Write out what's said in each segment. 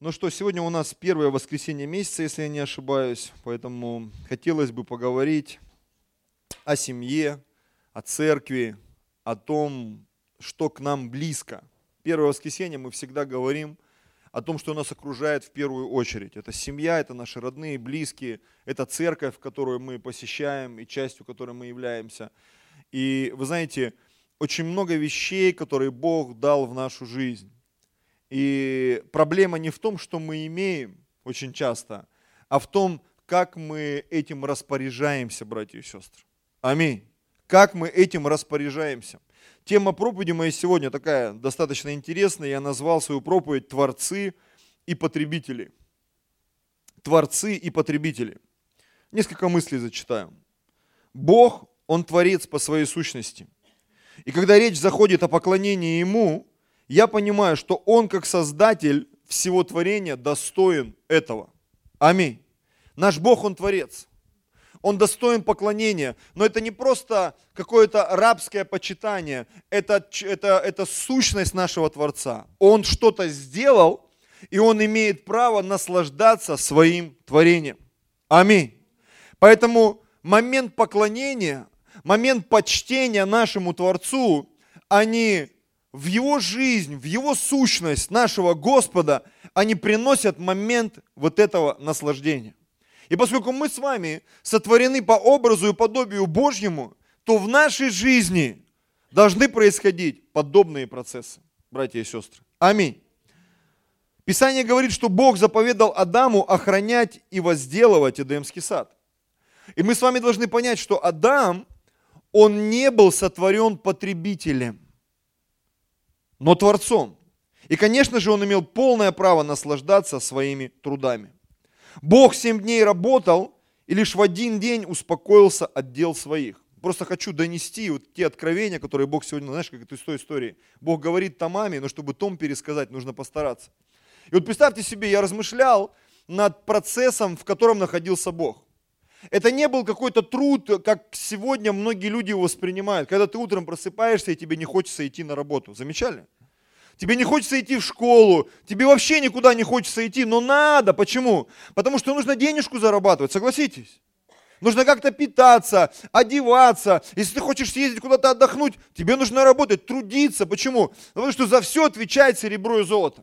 Ну что, сегодня у нас первое воскресенье месяца, если я не ошибаюсь, поэтому хотелось бы поговорить о семье, о церкви, о том, что к нам близко. Первое воскресенье мы всегда говорим о том, что нас окружает в первую очередь. Это семья, это наши родные, близкие, это церковь, которую мы посещаем и частью которой мы являемся. И вы знаете, очень много вещей, которые Бог дал в нашу жизнь. И проблема не в том, что мы имеем очень часто, а в том, как мы этим распоряжаемся, братья и сестры. Аминь. Как мы этим распоряжаемся. Тема проповеди моей сегодня такая достаточно интересная. Я назвал свою проповедь «Творцы и потребители». Творцы и потребители. Несколько мыслей зачитаю. Бог, Он творец по своей сущности. И когда речь заходит о поклонении Ему, я понимаю, что Он как Создатель всего творения достоин этого. Аминь. Наш Бог, Он Творец. Он достоин поклонения. Но это не просто какое-то рабское почитание. Это, это, это сущность нашего Творца. Он что-то сделал, и Он имеет право наслаждаться своим творением. Аминь. Поэтому момент поклонения, момент почтения нашему Творцу, они в Его жизнь, в Его сущность нашего Господа, они приносят момент вот этого наслаждения. И поскольку мы с вами сотворены по образу и подобию Божьему, то в нашей жизни должны происходить подобные процессы, братья и сестры. Аминь. Писание говорит, что Бог заповедал Адаму охранять и возделывать Эдемский сад. И мы с вами должны понять, что Адам, он не был сотворен потребителем – но Творцом. И, конечно же, он имел полное право наслаждаться своими трудами. Бог семь дней работал и лишь в один день успокоился от дел своих. Просто хочу донести вот те откровения, которые Бог сегодня, знаешь, как это из той истории. Бог говорит томами, но чтобы том пересказать, нужно постараться. И вот представьте себе, я размышлял над процессом, в котором находился Бог. Это не был какой-то труд, как сегодня многие люди его воспринимают. Когда ты утром просыпаешься, и тебе не хочется идти на работу. Замечали? Тебе не хочется идти в школу, тебе вообще никуда не хочется идти, но надо. Почему? Потому что нужно денежку зарабатывать, согласитесь? Нужно как-то питаться, одеваться. Если ты хочешь съездить куда-то отдохнуть, тебе нужно работать, трудиться. Почему? Потому что за все отвечает серебро и золото.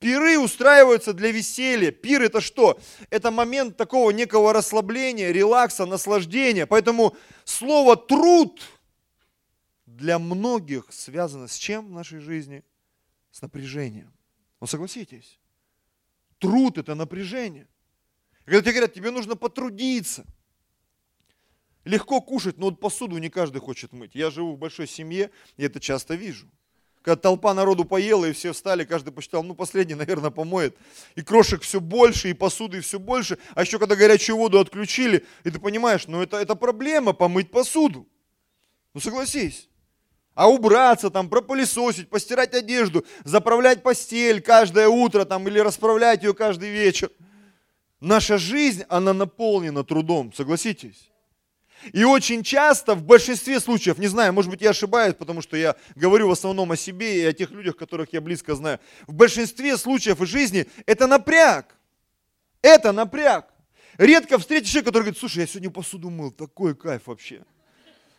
Пиры устраиваются для веселья. Пир это что? Это момент такого некого расслабления, релакса, наслаждения. Поэтому слово труд для многих связано с чем в нашей жизни? С напряжением. Ну согласитесь. Труд это напряжение. когда тебе говорят, тебе нужно потрудиться. Легко кушать, но вот посуду не каждый хочет мыть. Я живу в большой семье, и это часто вижу. Когда толпа народу поела, и все встали, каждый посчитал, ну, последний, наверное, помоет. И крошек все больше, и посуды все больше. А еще, когда горячую воду отключили, и ты понимаешь, ну, это, это проблема, помыть посуду. Ну, согласись. А убраться там, пропылесосить, постирать одежду, заправлять постель каждое утро там, или расправлять ее каждый вечер. Наша жизнь, она наполнена трудом, согласитесь. И очень часто, в большинстве случаев, не знаю, может быть я ошибаюсь, потому что я говорю в основном о себе и о тех людях, которых я близко знаю, в большинстве случаев в жизни это напряг. Это напряг. Редко встретишь человека, который говорит, слушай, я сегодня посуду мыл, такой кайф вообще.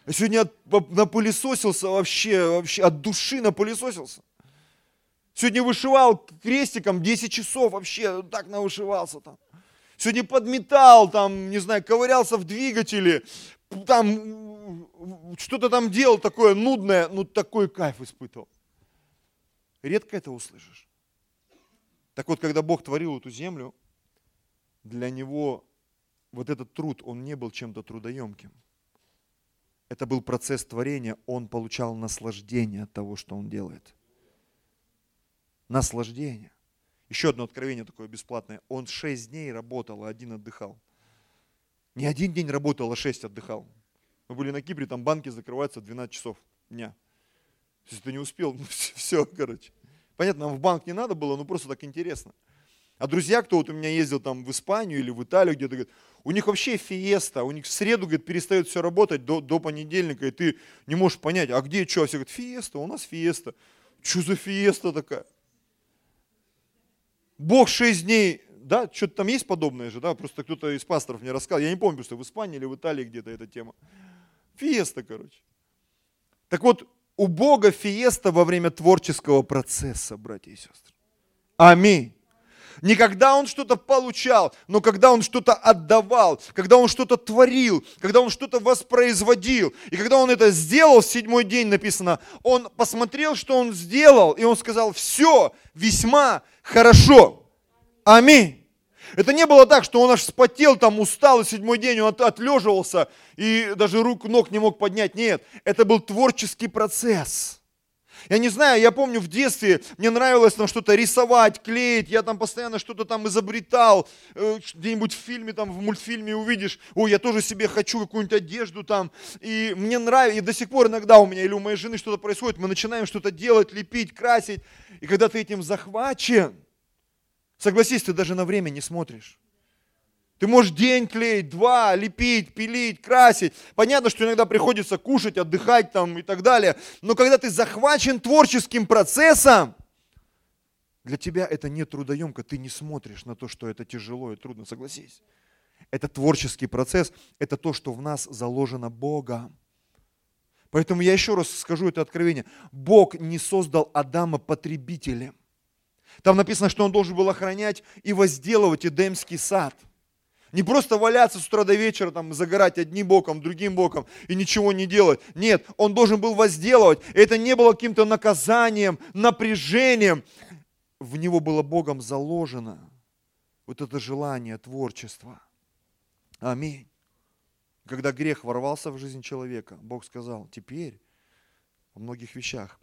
Я сегодня напылесосился вообще, вообще от души напылесосился. Сегодня вышивал крестиком 10 часов вообще, так навышивался там сегодня подметал, там, не знаю, ковырялся в двигателе, там что-то там делал такое нудное, ну такой кайф испытывал. Редко это услышишь. Так вот, когда Бог творил эту землю, для него вот этот труд, он не был чем-то трудоемким. Это был процесс творения, он получал наслаждение от того, что он делает. Наслаждение. Еще одно откровение такое бесплатное. Он шесть дней работал, а один отдыхал. Не один день работал, а шесть отдыхал. Мы были на Кипре, там банки закрываются в 12 часов дня. Если ты не успел, ну все, короче. Понятно, нам в банк не надо было, но просто так интересно. А друзья, кто вот у меня ездил там в Испанию или в Италию где-то, говорят, у них вообще фиеста, у них в среду, говорит, перестает все работать до, до понедельника, и ты не можешь понять, а где что? Все говорят, фиеста, у нас фиеста. Что за фиеста такая? Бог шесть дней, да, что-то там есть подобное же, да, просто кто-то из пасторов мне рассказал, я не помню, что в Испании или в Италии где-то эта тема. Фиеста, короче. Так вот, у Бога фиеста во время творческого процесса, братья и сестры. Аминь. Не когда он что-то получал, но когда он что-то отдавал, когда он что-то творил, когда он что-то воспроизводил. И когда он это сделал, в седьмой день написано, он посмотрел, что он сделал, и он сказал, все весьма хорошо. Аминь. Это не было так, что он аж спотел, там устал, и седьмой день он от, отлеживался, и даже рук, ног не мог поднять. Нет, это был творческий процесс. Я не знаю, я помню в детстве, мне нравилось там что-то рисовать, клеить, я там постоянно что-то там изобретал, э, где-нибудь в фильме, там в мультфильме увидишь, ой, я тоже себе хочу какую-нибудь одежду там, и мне нравится, и до сих пор иногда у меня или у моей жены что-то происходит, мы начинаем что-то делать, лепить, красить, и когда ты этим захвачен, Согласись, ты даже на время не смотришь. Ты можешь день клеить, два, лепить, пилить, красить. Понятно, что иногда приходится кушать, отдыхать там и так далее. Но когда ты захвачен творческим процессом, для тебя это не трудоемко, ты не смотришь на то, что это тяжело и трудно, согласись. Это творческий процесс, это то, что в нас заложено Богом. Поэтому я еще раз скажу это откровение. Бог не создал Адама потребителем. Там написано, что он должен был охранять и возделывать Эдемский сад. Не просто валяться с утра до вечера, там, загорать одним боком, другим боком и ничего не делать. Нет, он должен был возделывать. Это не было каким-то наказанием, напряжением. В него было Богом заложено вот это желание творчества. Аминь. Когда грех ворвался в жизнь человека, Бог сказал, теперь во многих вещах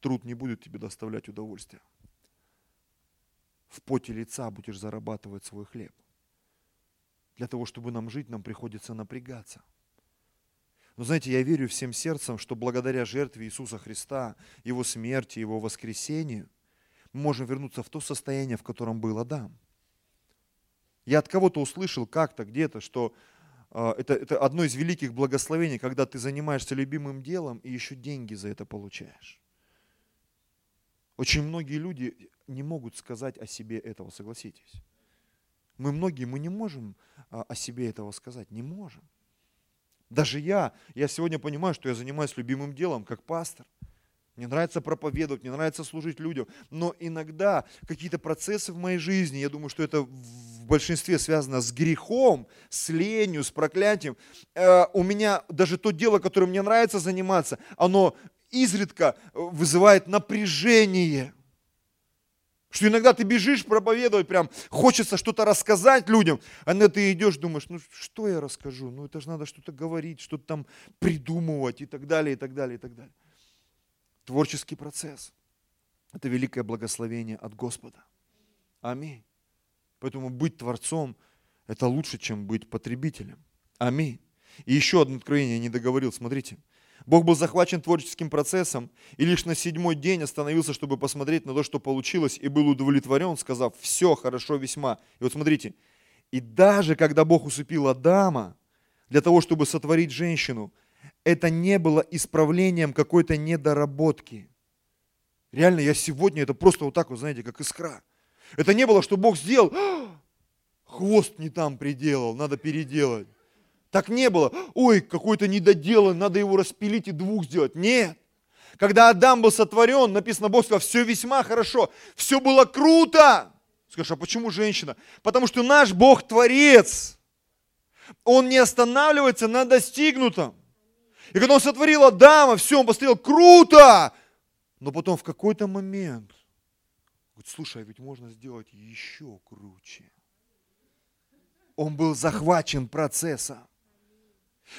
труд не будет тебе доставлять удовольствия в поте лица будешь зарабатывать свой хлеб. Для того, чтобы нам жить, нам приходится напрягаться. Но знаете, я верю всем сердцем, что благодаря жертве Иисуса Христа, Его смерти, Его воскресению, мы можем вернуться в то состояние, в котором был Адам. Я от кого-то услышал как-то где-то, что э, это, это одно из великих благословений, когда ты занимаешься любимым делом и еще деньги за это получаешь. Очень многие люди не могут сказать о себе этого, согласитесь. Мы многие, мы не можем а, о себе этого сказать, не можем. Даже я, я сегодня понимаю, что я занимаюсь любимым делом, как пастор. Мне нравится проповедовать, мне нравится служить людям. Но иногда какие-то процессы в моей жизни, я думаю, что это в большинстве связано с грехом, с ленью, с проклятием. Э, у меня даже то дело, которым мне нравится заниматься, оно изредка вызывает напряжение. Что иногда ты бежишь проповедовать, прям хочется что-то рассказать людям, а на ты идешь, думаешь, ну что я расскажу? Ну это же надо что-то говорить, что-то там придумывать и так далее, и так далее, и так далее. Творческий процесс – это великое благословение от Господа. Аминь. Поэтому быть творцом – это лучше, чем быть потребителем. Аминь. И еще одно откровение я не договорил, смотрите – Бог был захвачен творческим процессом и лишь на седьмой день остановился, чтобы посмотреть на то, что получилось, и был удовлетворен, сказав, все хорошо весьма. И вот смотрите, и даже когда Бог усыпил Адама для того, чтобы сотворить женщину, это не было исправлением какой-то недоработки. Реально, я сегодня это просто вот так вот, знаете, как искра. Это не было, что Бог сделал, «А, хвост не там приделал, надо переделать. Так не было. Ой, какой-то недоделан, надо его распилить и двух сделать. Нет. Когда Адам был сотворен, написано, Бог сказал, все весьма хорошо, все было круто. Скажешь, а почему женщина? Потому что наш Бог творец. Он не останавливается на достигнутом. И когда он сотворил Адама, все, он посмотрел, круто! Но потом в какой-то момент, говорит, слушай, а ведь можно сделать еще круче. Он был захвачен процессом.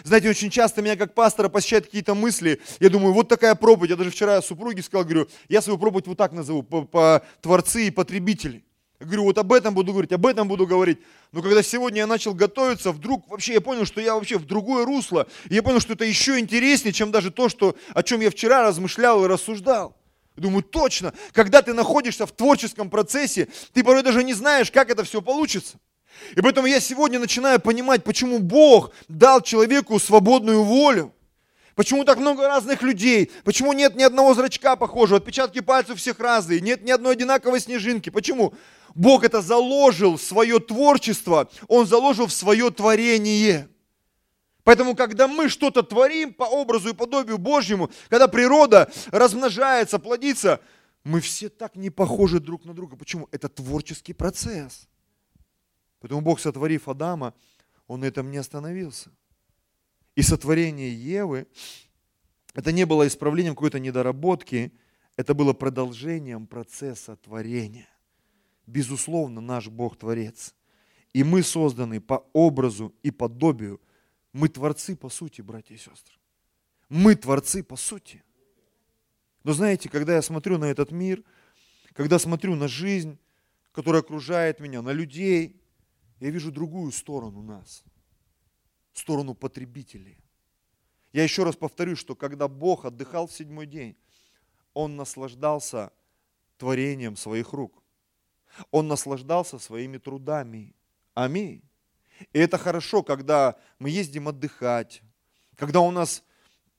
Знаете, очень часто меня как пастора посещают какие-то мысли. Я думаю, вот такая проповедь. Я даже вчера супруге сказал, говорю, я свою проповедь вот так назову, по, по творцы и потребители. Я говорю, вот об этом буду говорить, об этом буду говорить. Но когда сегодня я начал готовиться, вдруг вообще я понял, что я вообще в другое русло. И я понял, что это еще интереснее, чем даже то, что, о чем я вчера размышлял и рассуждал. Думаю, точно, когда ты находишься в творческом процессе, ты порой даже не знаешь, как это все получится. И поэтому я сегодня начинаю понимать, почему Бог дал человеку свободную волю. Почему так много разных людей? Почему нет ни одного зрачка похожего? Отпечатки пальцев всех разные. Нет ни одной одинаковой снежинки. Почему? Бог это заложил в свое творчество. Он заложил в свое творение. Поэтому, когда мы что-то творим по образу и подобию Божьему, когда природа размножается, плодится, мы все так не похожи друг на друга. Почему? Это творческий процесс. Поэтому Бог, сотворив Адама, Он на этом не остановился. И сотворение Евы, это не было исправлением какой-то недоработки, это было продолжением процесса творения. Безусловно, наш Бог Творец. И мы созданы по образу и подобию. Мы творцы по сути, братья и сестры. Мы творцы по сути. Но знаете, когда я смотрю на этот мир, когда смотрю на жизнь, которая окружает меня, на людей, я вижу другую сторону нас – сторону потребителей. Я еще раз повторю, что когда Бог отдыхал в седьмой день, Он наслаждался творением своих рук. Он наслаждался своими трудами. Аминь. И это хорошо, когда мы ездим отдыхать, когда у нас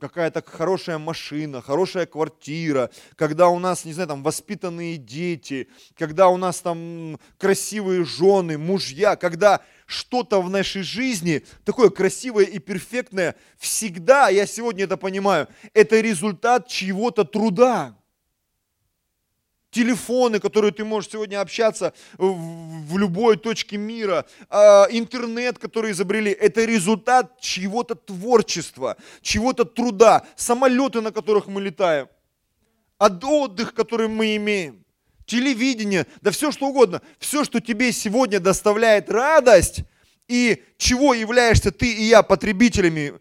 какая-то хорошая машина, хорошая квартира, когда у нас, не знаю, там воспитанные дети, когда у нас там красивые жены, мужья, когда что-то в нашей жизни такое красивое и перфектное, всегда, я сегодня это понимаю, это результат чьего-то труда телефоны, которые ты можешь сегодня общаться в любой точке мира, а, интернет, который изобрели, это результат чьего-то творчества, чего-то труда, самолеты, на которых мы летаем, от отдых, который мы имеем, телевидение, да все что угодно, все, что тебе сегодня доставляет радость, и чего являешься ты и я потребителями,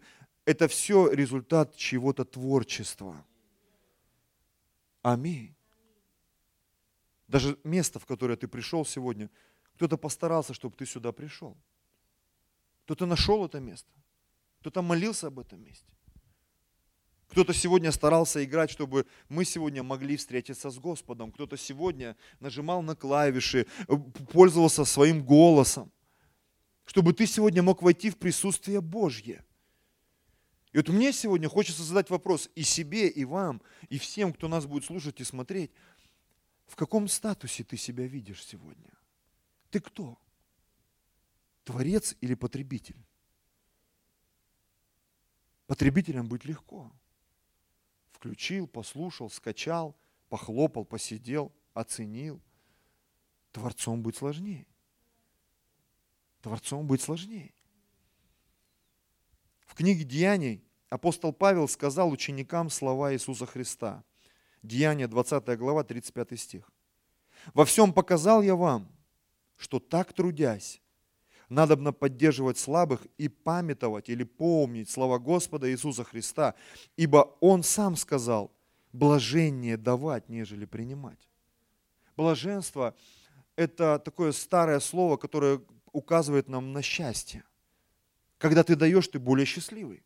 это все результат чего-то творчества. Аминь. Даже место, в которое ты пришел сегодня, кто-то постарался, чтобы ты сюда пришел. Кто-то нашел это место. Кто-то молился об этом месте. Кто-то сегодня старался играть, чтобы мы сегодня могли встретиться с Господом. Кто-то сегодня нажимал на клавиши, э, пользовался своим голосом, чтобы ты сегодня мог войти в присутствие Божье. И вот мне сегодня хочется задать вопрос и себе, и вам, и всем, кто нас будет слушать и смотреть. В каком статусе ты себя видишь сегодня? Ты кто? Творец или потребитель? Потребителям быть легко. Включил, послушал, скачал, похлопал, посидел, оценил. Творцом быть сложнее. Творцом быть сложнее. В книге Деяний апостол Павел сказал ученикам слова Иисуса Христа – Деяния, 20 глава, 35 стих. «Во всем показал я вам, что так трудясь, надобно поддерживать слабых и памятовать или помнить слова Господа Иисуса Христа, ибо Он сам сказал, блажение давать, нежели принимать». Блаженство – это такое старое слово, которое указывает нам на счастье. Когда ты даешь, ты более счастливый.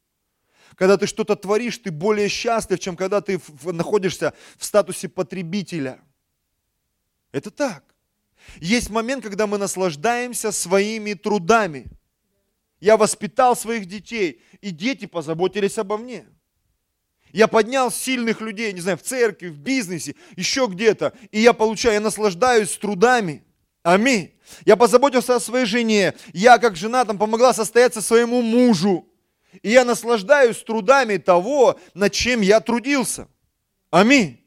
Когда ты что-то творишь, ты более счастлив, чем когда ты находишься в статусе потребителя. Это так. Есть момент, когда мы наслаждаемся своими трудами. Я воспитал своих детей, и дети позаботились обо мне. Я поднял сильных людей, не знаю, в церкви, в бизнесе, еще где-то, и я получаю, я наслаждаюсь трудами. Аминь. Я позаботился о своей жене, я как жена там помогла состояться своему мужу. И я наслаждаюсь трудами того, над чем я трудился. Аминь.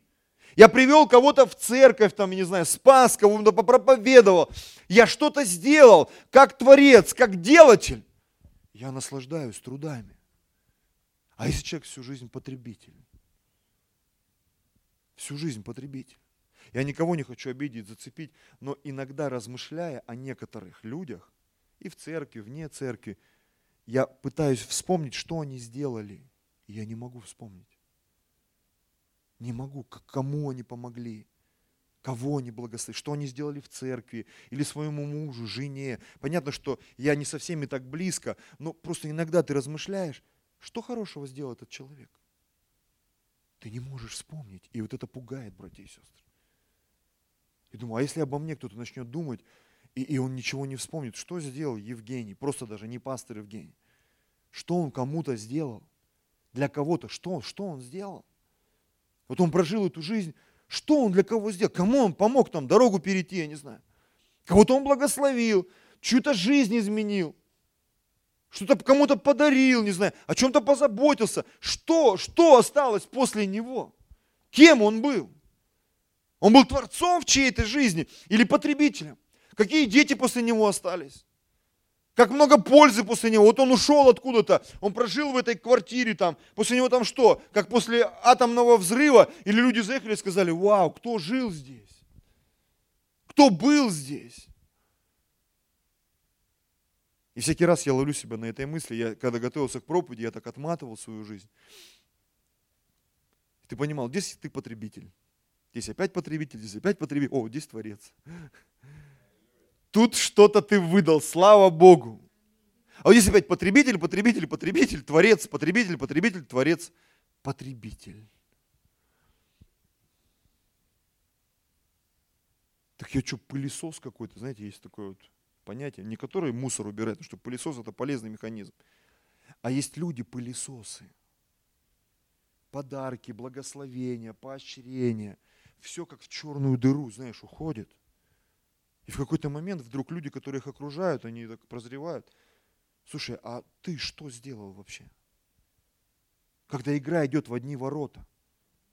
Я привел кого-то в церковь, там, не знаю, спас, кого-то попроповедовал. Я что-то сделал, как творец, как делатель. Я наслаждаюсь трудами. А если человек всю жизнь потребитель? Всю жизнь потребитель. Я никого не хочу обидеть, зацепить, но иногда размышляя о некоторых людях, и в церкви, вне церкви, я пытаюсь вспомнить, что они сделали, и я не могу вспомнить. Не могу, кому они помогли, кого они благословили, что они сделали в церкви или своему мужу, жене. Понятно, что я не со всеми так близко, но просто иногда ты размышляешь, что хорошего сделал этот человек. Ты не можешь вспомнить, и вот это пугает, братья и сестры. И думаю, а если обо мне кто-то начнет думать, и, и он ничего не вспомнит, что сделал Евгений, просто даже не пастор Евгений. Что он кому-то сделал? для кого-то. Что, что он сделал? Вот он прожил эту жизнь. Что он для кого сделал? Кому он помог там дорогу перейти, я не знаю. Кого-то он благословил, чью-то жизнь изменил. Что-то кому-то подарил, не знаю, о чем-то позаботился. Что, что осталось после него? Кем он был? Он был творцом в чьей-то жизни или потребителем? Какие дети после него остались? Как много пользы после него. Вот он ушел откуда-то, он прожил в этой квартире там. После него там что? Как после атомного взрыва? Или люди заехали и сказали, вау, кто жил здесь? Кто был здесь? И всякий раз я ловлю себя на этой мысли. Я, когда готовился к проповеди, я так отматывал свою жизнь. Ты понимал, здесь ты потребитель. Здесь опять потребитель, здесь опять потребитель. О, здесь творец. Тут что-то ты выдал, слава Богу. А вот здесь опять потребитель, потребитель, потребитель, творец, потребитель, потребитель, творец, потребитель. Так я что, пылесос какой-то, знаете, есть такое вот понятие, не который мусор убирает, потому что пылесос это полезный механизм, а есть люди-пылесосы. Подарки, благословения, поощрения, все как в черную дыру, знаешь, уходит. И в какой-то момент вдруг люди, которые их окружают, они так прозревают. Слушай, а ты что сделал вообще? Когда игра идет в одни ворота.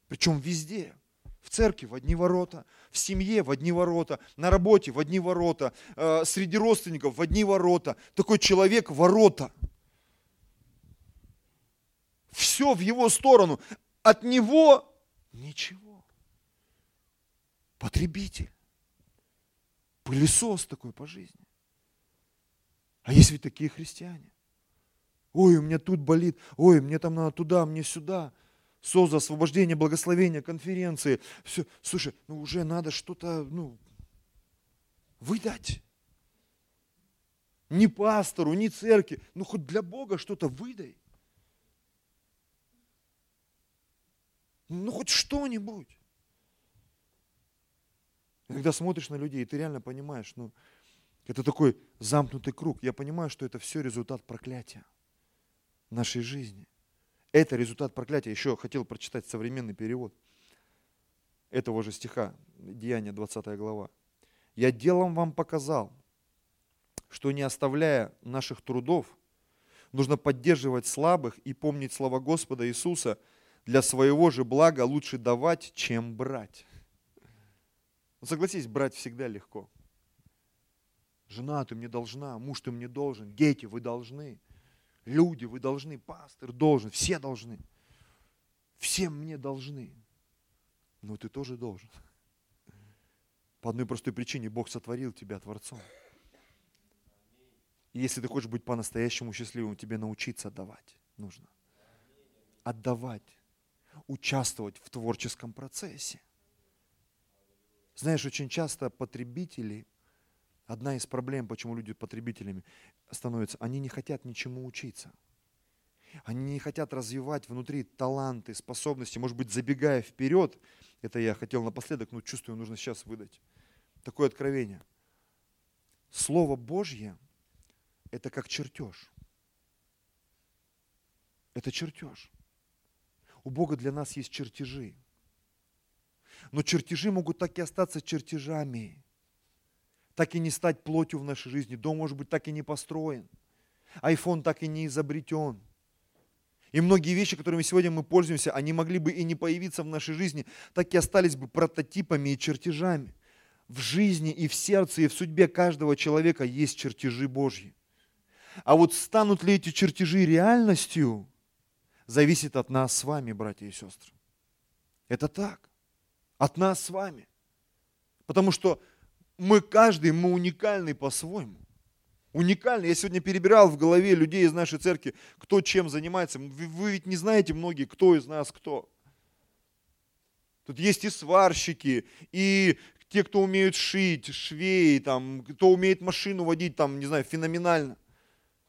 Причем везде. В церкви в одни ворота, в семье в одни ворота, на работе в одни ворота, э, среди родственников в одни ворота. Такой человек ворота. Все в его сторону. От него ничего. Потребитель. Пылесос такой по жизни. А есть ведь такие христиане. Ой, у меня тут болит, ой, мне там надо туда, мне сюда. СОЗа, освобождение, благословение, конференции. Все. Слушай, ну уже надо что-то, ну, выдать. Ни пастору, ни церкви, ну хоть для Бога что-то выдай. Ну хоть что-нибудь. Когда смотришь на людей, ты реально понимаешь, ну, это такой замкнутый круг. Я понимаю, что это все результат проклятия нашей жизни. Это результат проклятия. Еще хотел прочитать современный перевод этого же стиха, Деяния 20 глава. «Я делом вам показал, что не оставляя наших трудов, нужно поддерживать слабых и помнить слова Господа Иисуса, для своего же блага лучше давать, чем брать». Ну, согласись, брать всегда легко. Жена, ты мне должна, муж, ты мне должен, дети, вы должны. Люди, вы должны, пастор должен, все должны. Все мне должны. Но ты тоже должен. По одной простой причине Бог сотворил тебя Творцом. И если ты хочешь быть по-настоящему счастливым, тебе научиться отдавать нужно. Отдавать. Участвовать в творческом процессе. Знаешь, очень часто потребители, одна из проблем, почему люди потребителями становятся, они не хотят ничему учиться. Они не хотят развивать внутри таланты, способности, может быть, забегая вперед. Это я хотел напоследок, но чувствую, нужно сейчас выдать. Такое откровение. Слово Божье – это как чертеж. Это чертеж. У Бога для нас есть чертежи – но чертежи могут так и остаться чертежами, так и не стать плотью в нашей жизни. Дом, может быть, так и не построен. Айфон так и не изобретен. И многие вещи, которыми сегодня мы пользуемся, они могли бы и не появиться в нашей жизни, так и остались бы прототипами и чертежами. В жизни и в сердце, и в судьбе каждого человека есть чертежи Божьи. А вот станут ли эти чертежи реальностью, зависит от нас с вами, братья и сестры. Это так от нас с вами. Потому что мы каждый, мы уникальный по-своему. Уникальный. Я сегодня перебирал в голове людей из нашей церкви, кто чем занимается. Вы, вы ведь не знаете многие, кто из нас кто. Тут есть и сварщики, и те, кто умеют шить, швеи, там, кто умеет машину водить, там, не знаю, феноменально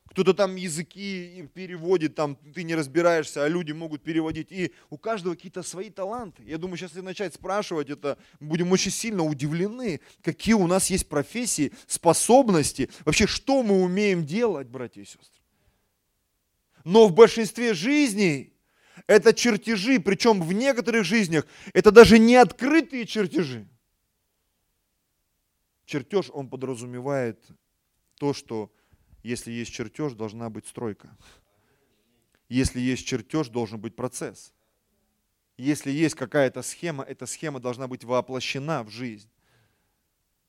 кто-то там языки переводит, там ты не разбираешься, а люди могут переводить. И у каждого какие-то свои таланты. Я думаю, сейчас если начать спрашивать это, будем очень сильно удивлены, какие у нас есть профессии, способности, вообще что мы умеем делать, братья и сестры. Но в большинстве жизней Это чертежи, причем в некоторых жизнях это даже не открытые чертежи. Чертеж, он подразумевает то, что если есть чертеж, должна быть стройка. Если есть чертеж, должен быть процесс. Если есть какая-то схема, эта схема должна быть воплощена в жизнь.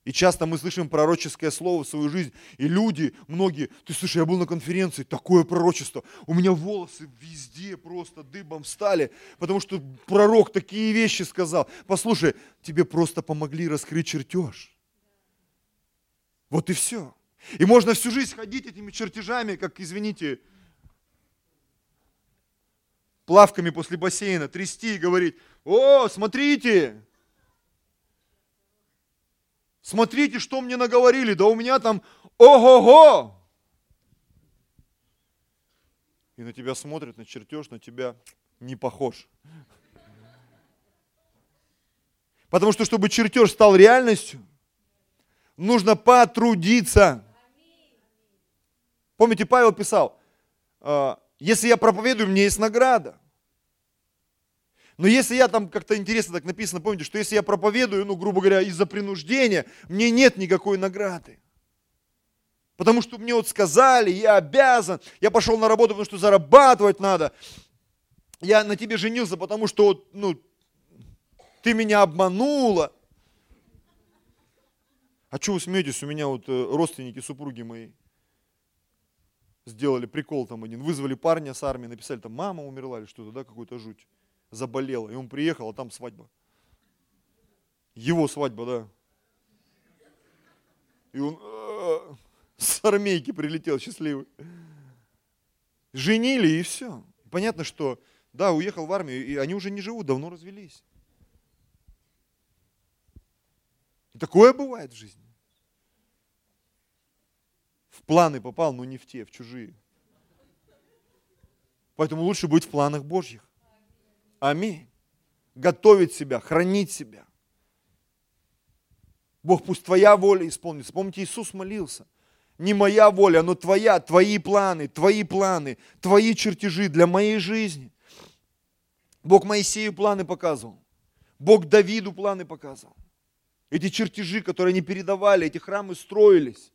И часто мы слышим пророческое слово в свою жизнь, и люди, многие, ты слышишь, я был на конференции, такое пророчество, у меня волосы везде просто дыбом стали, потому что пророк такие вещи сказал. Послушай, тебе просто помогли раскрыть чертеж. Вот и все. И можно всю жизнь ходить этими чертежами, как, извините, плавками после бассейна, трясти и говорить, о, смотрите, смотрите, что мне наговорили, да у меня там ого-го. И на тебя смотрят, на чертеж, на тебя не похож. Потому что, чтобы чертеж стал реальностью, нужно потрудиться. Помните, Павел писал, «А, если я проповедую, мне есть награда. Но если я там как-то интересно так написано, помните, что если я проповедую, ну, грубо говоря, из-за принуждения, мне нет никакой награды. Потому что мне вот сказали, я обязан, я пошел на работу, потому что зарабатывать надо. Я на тебе женился, потому что вот, ну, ты меня обманула. А что вы смеетесь, у меня вот э, родственники, супруги мои, сделали прикол там один, вызвали парня с армии, написали там, мама умерла или что-то, да, какую-то жуть, заболела, и он приехал, а там свадьба. Его свадьба, да. И он э, с армейки прилетел счастливый. Женили и все. Понятно, что, да, уехал в армию, и они уже не живут, давно развелись. Такое бывает в жизни. В планы попал, но не в те, в чужие. Поэтому лучше быть в планах Божьих. Аминь. Готовить себя, хранить себя. Бог, пусть твоя воля исполнится. Помните, Иисус молился. Не моя воля, но твоя, твои планы, твои планы, твои чертежи для моей жизни. Бог Моисею планы показывал. Бог Давиду планы показывал. Эти чертежи, которые они передавали, эти храмы строились.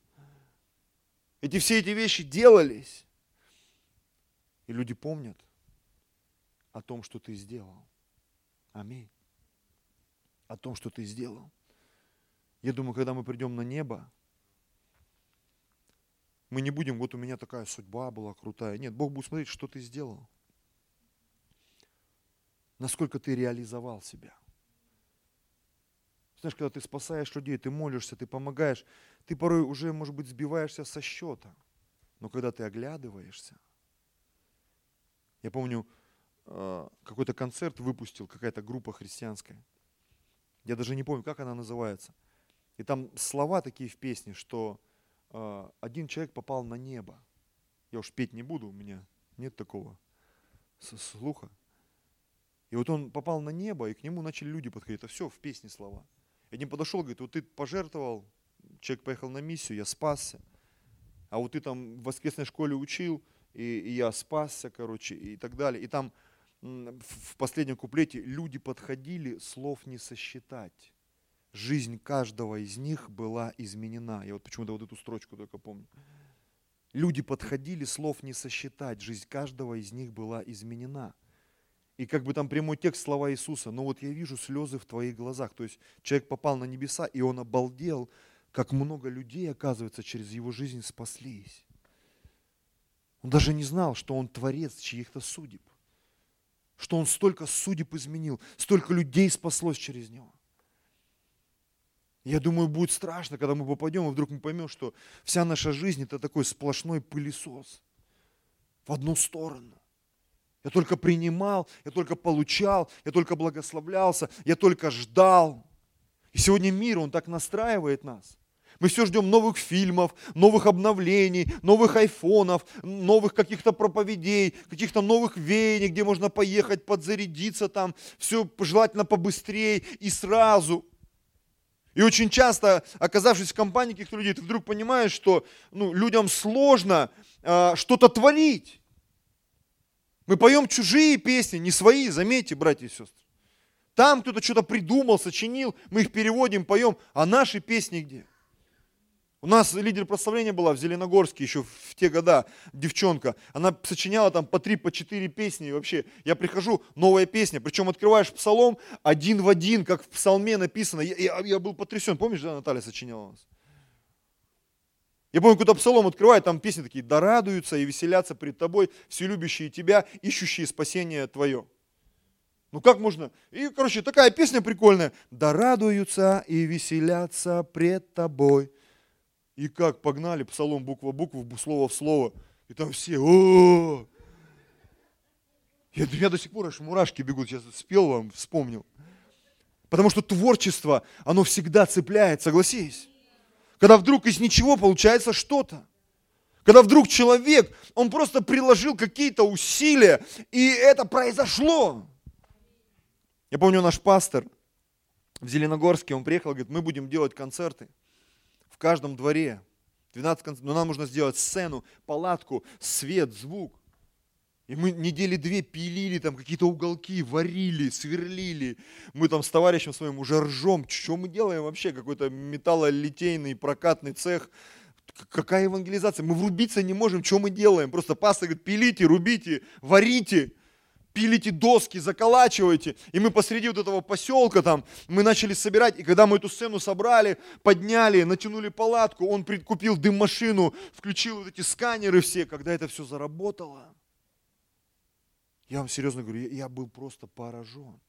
Эти все эти вещи делались. И люди помнят о том, что ты сделал. Аминь. О том, что ты сделал. Я думаю, когда мы придем на небо, мы не будем, вот у меня такая судьба была крутая. Нет, Бог будет смотреть, что ты сделал. Насколько ты реализовал себя. Знаешь, когда ты спасаешь людей, ты молишься, ты помогаешь, ты порой уже, может быть, сбиваешься со счета. Но когда ты оглядываешься, я помню, э, какой-то концерт выпустил какая-то группа христианская. Я даже не помню, как она называется. И там слова такие в песне, что э, один человек попал на небо. Я уж петь не буду, у меня нет такого слуха. И вот он попал на небо, и к нему начали люди подходить. Это все в песне слова. Один подошел, говорит, вот ты пожертвовал, человек поехал на миссию, я спасся. А вот ты там в воскресной школе учил, и, и я спасся, короче, и так далее. И там в последнем куплете люди подходили, слов не сосчитать. Жизнь каждого из них была изменена. Я вот почему-то вот эту строчку только помню. Люди подходили, слов не сосчитать. Жизнь каждого из них была изменена. И как бы там прямой текст слова Иисуса, но вот я вижу слезы в твоих глазах. То есть человек попал на небеса, и он обалдел, как много людей, оказывается, через его жизнь спаслись. Он даже не знал, что он творец чьих-то судеб. Что он столько судеб изменил, столько людей спаслось через него. Я думаю, будет страшно, когда мы попадем, и вдруг мы поймем, что вся наша жизнь это такой сплошной пылесос в одну сторону. Я только принимал, я только получал, я только благословлялся, я только ждал. И сегодня мир, он так настраивает нас. Мы все ждем новых фильмов, новых обновлений, новых айфонов, новых каких-то проповедей, каких-то новых веяний, где можно поехать, подзарядиться там, все желательно побыстрее и сразу. И очень часто, оказавшись в компании каких-то людей, ты вдруг понимаешь, что ну, людям сложно э, что-то творить. Мы поем чужие песни, не свои, заметьте, братья и сестры. Там кто-то что-то придумал, сочинил, мы их переводим, поем, а наши песни где? У нас лидер прославления была в Зеленогорске еще в те года, девчонка. Она сочиняла там по три, по четыре песни. И вообще, я прихожу, новая песня. Причем открываешь псалом один в один, как в псалме написано. Я, я, я был потрясен. Помнишь, да, Наталья сочиняла у нас? Я помню, когда псалом открывает, там песни такие, да радуются и веселятся пред тобой все любящие тебя, ищущие спасение твое. Ну как можно? И, короче, такая песня прикольная. Да радуются и веселятся пред тобой и как погнали, псалом буква в букву, слово в слово. И там все, о Я, у меня до сих пор аж мурашки бегут, сейчас спел вам, вспомнил. Потому что творчество, оно всегда цепляет, согласись. Когда вдруг из ничего получается что-то. Когда вдруг человек, он просто приложил какие-то усилия, и это произошло. Я помню, наш пастор в Зеленогорске, он приехал, говорит, мы будем делать концерты в каждом дворе. 12 концертов. Но нам нужно сделать сцену, палатку, свет, звук. И мы недели две пилили там какие-то уголки, варили, сверлили. Мы там с товарищем своим уже ржем. Что мы делаем вообще? Какой-то металлолитейный прокатный цех. Какая евангелизация? Мы врубиться не можем. Что мы делаем? Просто пастор говорит, пилите, рубите, варите пилите доски, заколачиваете. И мы посреди вот этого поселка там, мы начали собирать, и когда мы эту сцену собрали, подняли, натянули палатку, он купил дым-машину, включил вот эти сканеры все, когда это все заработало. Я вам серьезно говорю, я, я был просто поражен.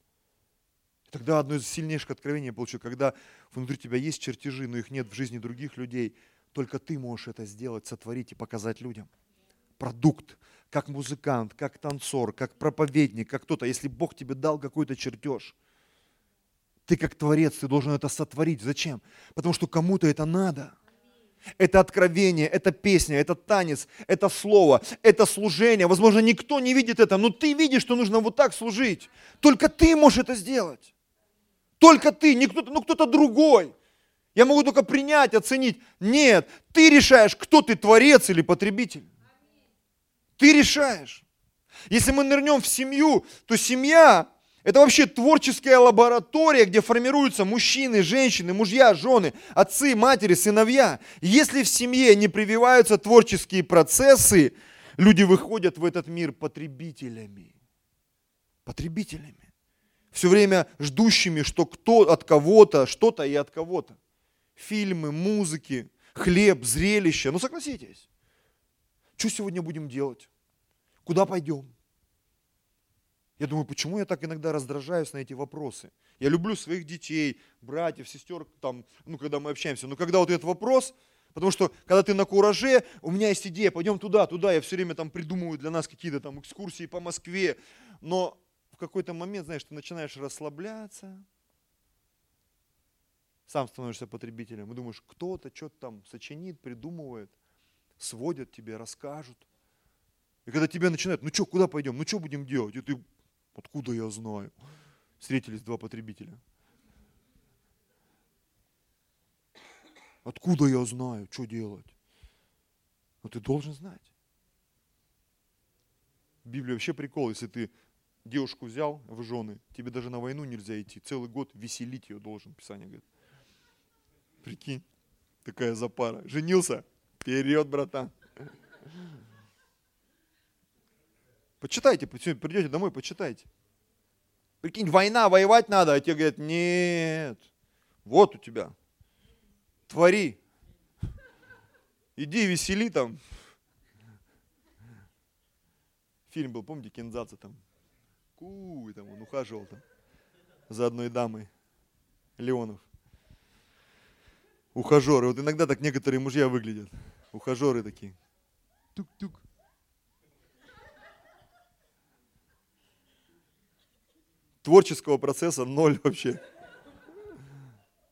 Тогда одно из сильнейших откровений я получил, когда внутри тебя есть чертежи, но их нет в жизни других людей, только ты можешь это сделать, сотворить и показать людям. Продукт, как музыкант, как танцор, как проповедник, как кто-то, если Бог тебе дал какой-то чертеж, ты как творец, ты должен это сотворить. Зачем? Потому что кому-то это надо. Это откровение, это песня, это танец, это слово, это служение. Возможно, никто не видит это, но ты видишь, что нужно вот так служить. Только ты можешь это сделать. Только ты, не кто-то, ну кто-то другой. Я могу только принять, оценить. Нет, ты решаешь, кто ты, творец или потребитель. Ты решаешь. Если мы нырнем в семью, то семья – это вообще творческая лаборатория, где формируются мужчины, женщины, мужья, жены, отцы, матери, сыновья. Если в семье не прививаются творческие процессы, люди выходят в этот мир потребителями. Потребителями. Все время ждущими, что кто от кого-то, что-то и от кого-то. Фильмы, музыки, хлеб, зрелища. Ну согласитесь. Что сегодня будем делать? Куда пойдем? Я думаю, почему я так иногда раздражаюсь на эти вопросы? Я люблю своих детей, братьев, сестер, там, ну, когда мы общаемся. Но когда вот этот вопрос, потому что когда ты на кураже, у меня есть идея, пойдем туда, туда, я все время там придумываю для нас какие-то там экскурсии по Москве. Но в какой-то момент, знаешь, ты начинаешь расслабляться, сам становишься потребителем и думаешь, кто-то что-то там сочинит, придумывает – сводят тебе, расскажут. И когда тебя начинают, ну что, куда пойдем, ну что будем делать? И ты, откуда я знаю? Встретились два потребителя. Откуда я знаю, что делать? Но ты должен знать. Библия вообще прикол, если ты девушку взял в жены, тебе даже на войну нельзя идти, целый год веселить ее должен, Писание говорит. Прикинь, такая запара. Женился, Вперед, братан. Почитайте, придете домой, почитайте. Прикинь, война, воевать надо, а тебе говорят, нет, вот у тебя, твори, иди весели там. Фильм был, помните, Кензаца там, ку, там он ухаживал там за одной дамой, Леонов. Ухажеры. Вот иногда так некоторые мужья выглядят. Ухажеры такие. Тук-тук. Творческого процесса ноль вообще.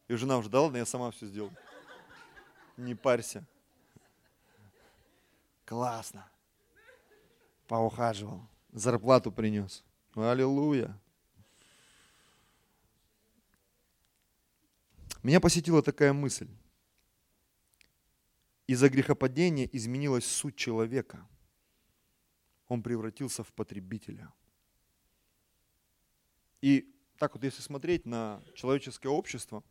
И жена уже, да ладно, я сама все сделаю. Не парься. Классно. Поухаживал. Зарплату принес. Аллилуйя. Меня посетила такая мысль. Из-за грехопадения изменилась суть человека. он превратился в потребителя. И так вот, если смотреть на человеческое общество,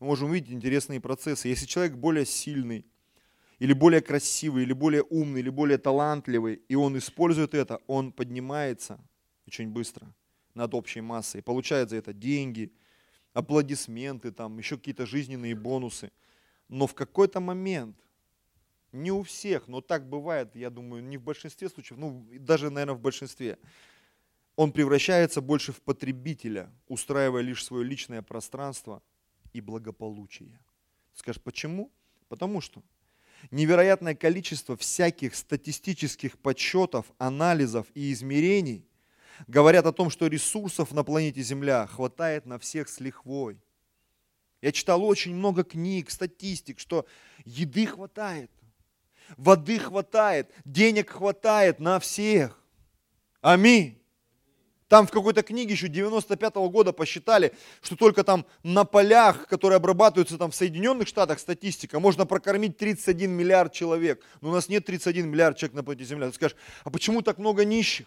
мы можем увидеть интересные процессы. Если человек более сильный, или более красивый, или более умный, или более талантливый, и он использует это, он поднимается очень быстро над общей массой, получает за это деньги, аплодисменты, там, еще какие-то жизненные бонусы. Но в какой-то момент, не у всех, но так бывает, я думаю, не в большинстве случаев, ну даже, наверное, в большинстве, он превращается больше в потребителя, устраивая лишь свое личное пространство и благополучие. Скажешь, почему? Потому что невероятное количество всяких статистических подсчетов, анализов и измерений говорят о том, что ресурсов на планете Земля хватает на всех с лихвой. Я читал очень много книг, статистик, что еды хватает, воды хватает, денег хватает на всех. Аминь. Там в какой-то книге еще 95 -го года посчитали, что только там на полях, которые обрабатываются там в Соединенных Штатах, статистика, можно прокормить 31 миллиард человек. Но у нас нет 31 миллиард человек на планете Земля. Ты скажешь, а почему так много нищих?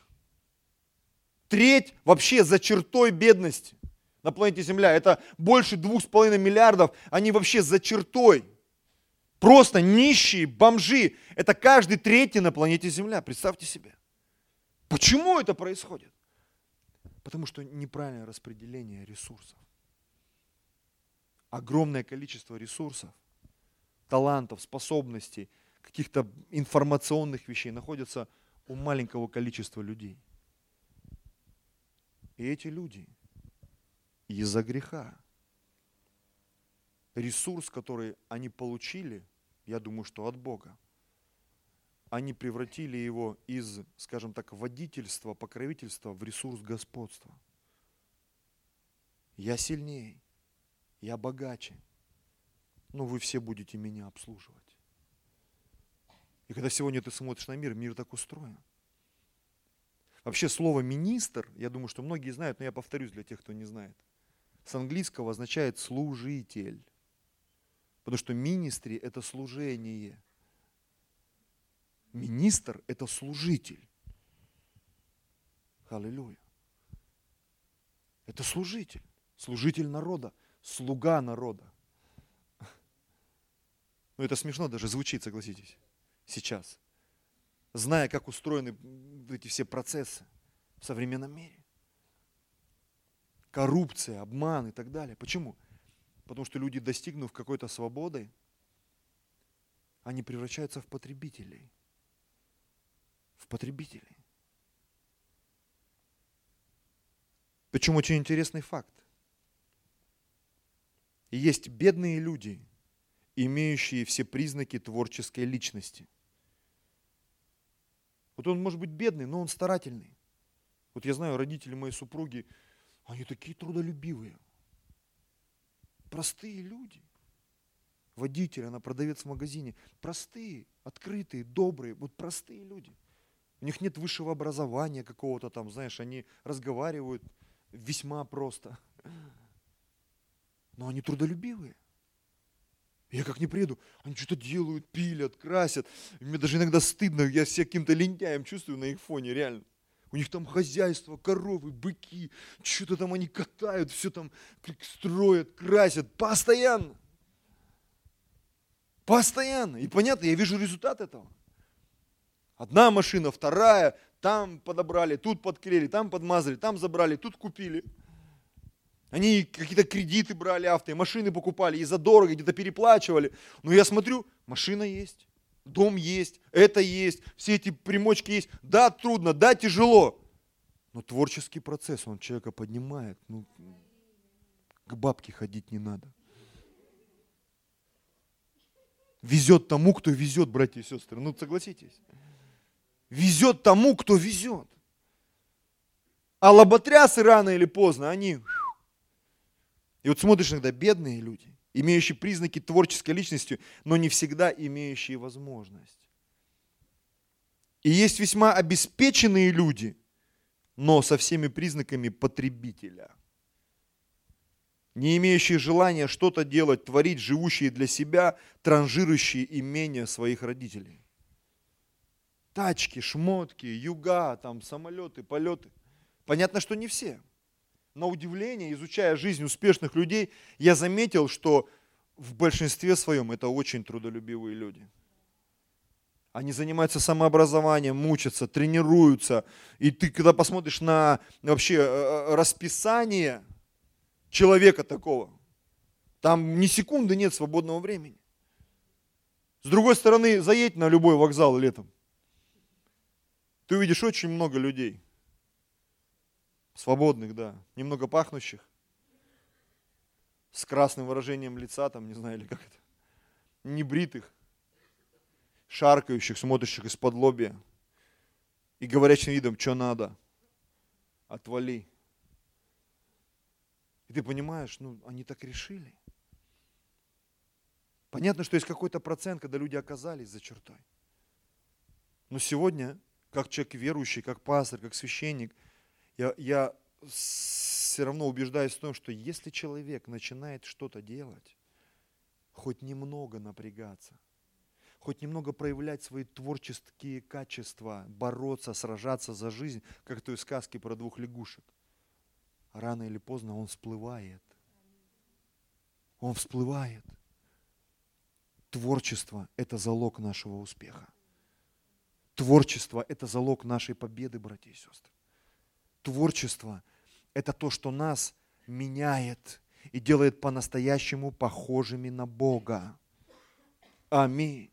Треть вообще за чертой бедности на планете Земля. Это больше 2,5 миллиардов, они вообще за чертой. Просто нищие, бомжи. Это каждый третий на планете Земля. Представьте себе. Почему это происходит? Потому что неправильное распределение ресурсов. Огромное количество ресурсов, талантов, способностей, каких-то информационных вещей находятся у маленького количества людей. И эти люди из-за греха, ресурс, который они получили, я думаю, что от Бога, они превратили его из, скажем так, водительства, покровительства в ресурс господства. Я сильнее, я богаче, но вы все будете меня обслуживать. И когда сегодня ты смотришь на мир, мир так устроен. Вообще слово министр, я думаю, что многие знают, но я повторюсь для тех, кто не знает. С английского означает служитель. Потому что министри – это служение. Министр – это служитель. Аллилуйя. Это служитель, служитель народа, слуга народа. Ну это смешно даже звучит, согласитесь, сейчас. Зная, как устроены эти все процессы в современном мире. Коррупция, обман и так далее. Почему? Потому что люди, достигнув какой-то свободы, они превращаются в потребителей – в потребителей. Причем очень интересный факт. есть бедные люди, имеющие все признаки творческой личности. Вот он может быть бедный, но он старательный. Вот я знаю, родители моей супруги, они такие трудолюбивые. Простые люди. Водитель, она продавец в магазине. Простые, открытые, добрые, вот простые люди. У них нет высшего образования какого-то там, знаешь, они разговаривают весьма просто. Но они трудолюбивые. Я как не приеду, они что-то делают, пилят, красят. Мне даже иногда стыдно, я себя каким-то лентяем чувствую на их фоне, реально. У них там хозяйство, коровы, быки, что-то там они катают, все там строят, красят, постоянно. Постоянно. И понятно, я вижу результат этого. Одна машина, вторая, там подобрали, тут подклеили, там подмазали, там забрали, тут купили. Они какие-то кредиты брали авто, машины покупали, и за дорого где-то переплачивали. Но я смотрю, машина есть, дом есть, это есть, все эти примочки есть. Да, трудно, да, тяжело. Но творческий процесс, он человека поднимает. Ну, к бабке ходить не надо. Везет тому, кто везет, братья и сестры. Ну, согласитесь везет тому, кто везет. А лоботрясы рано или поздно, они... И вот смотришь иногда бедные люди, имеющие признаки творческой личности, но не всегда имеющие возможность. И есть весьма обеспеченные люди, но со всеми признаками потребителя. Не имеющие желания что-то делать, творить, живущие для себя, транжирующие имения своих родителей. Тачки, шмотки, юга, там, самолеты, полеты. Понятно, что не все. На удивление, изучая жизнь успешных людей, я заметил, что в большинстве своем это очень трудолюбивые люди. Они занимаются самообразованием, мучатся, тренируются. И ты, когда посмотришь на вообще э, э, расписание человека такого, там ни секунды нет свободного времени. С другой стороны, заедь на любой вокзал летом. Ты увидишь очень много людей. Свободных, да. Немного пахнущих. С красным выражением лица, там, не знаю, или как это. Небритых. Шаркающих, смотрящих из-под лобья. И говорящим видом, что надо. Отвали. И ты понимаешь, ну, они так решили. Понятно, что есть какой-то процент, когда люди оказались за чертой. Но сегодня, как человек верующий, как пастор, как священник, я, я все равно убеждаюсь в том, что если человек начинает что-то делать, хоть немного напрягаться, хоть немного проявлять свои творческие качества, бороться, сражаться за жизнь, как в той сказке про двух лягушек, рано или поздно он всплывает. Он всплывает. Творчество – это залог нашего успеха. Творчество – это залог нашей победы, братья и сестры. Творчество – это то, что нас меняет и делает по-настоящему похожими на Бога. Аминь.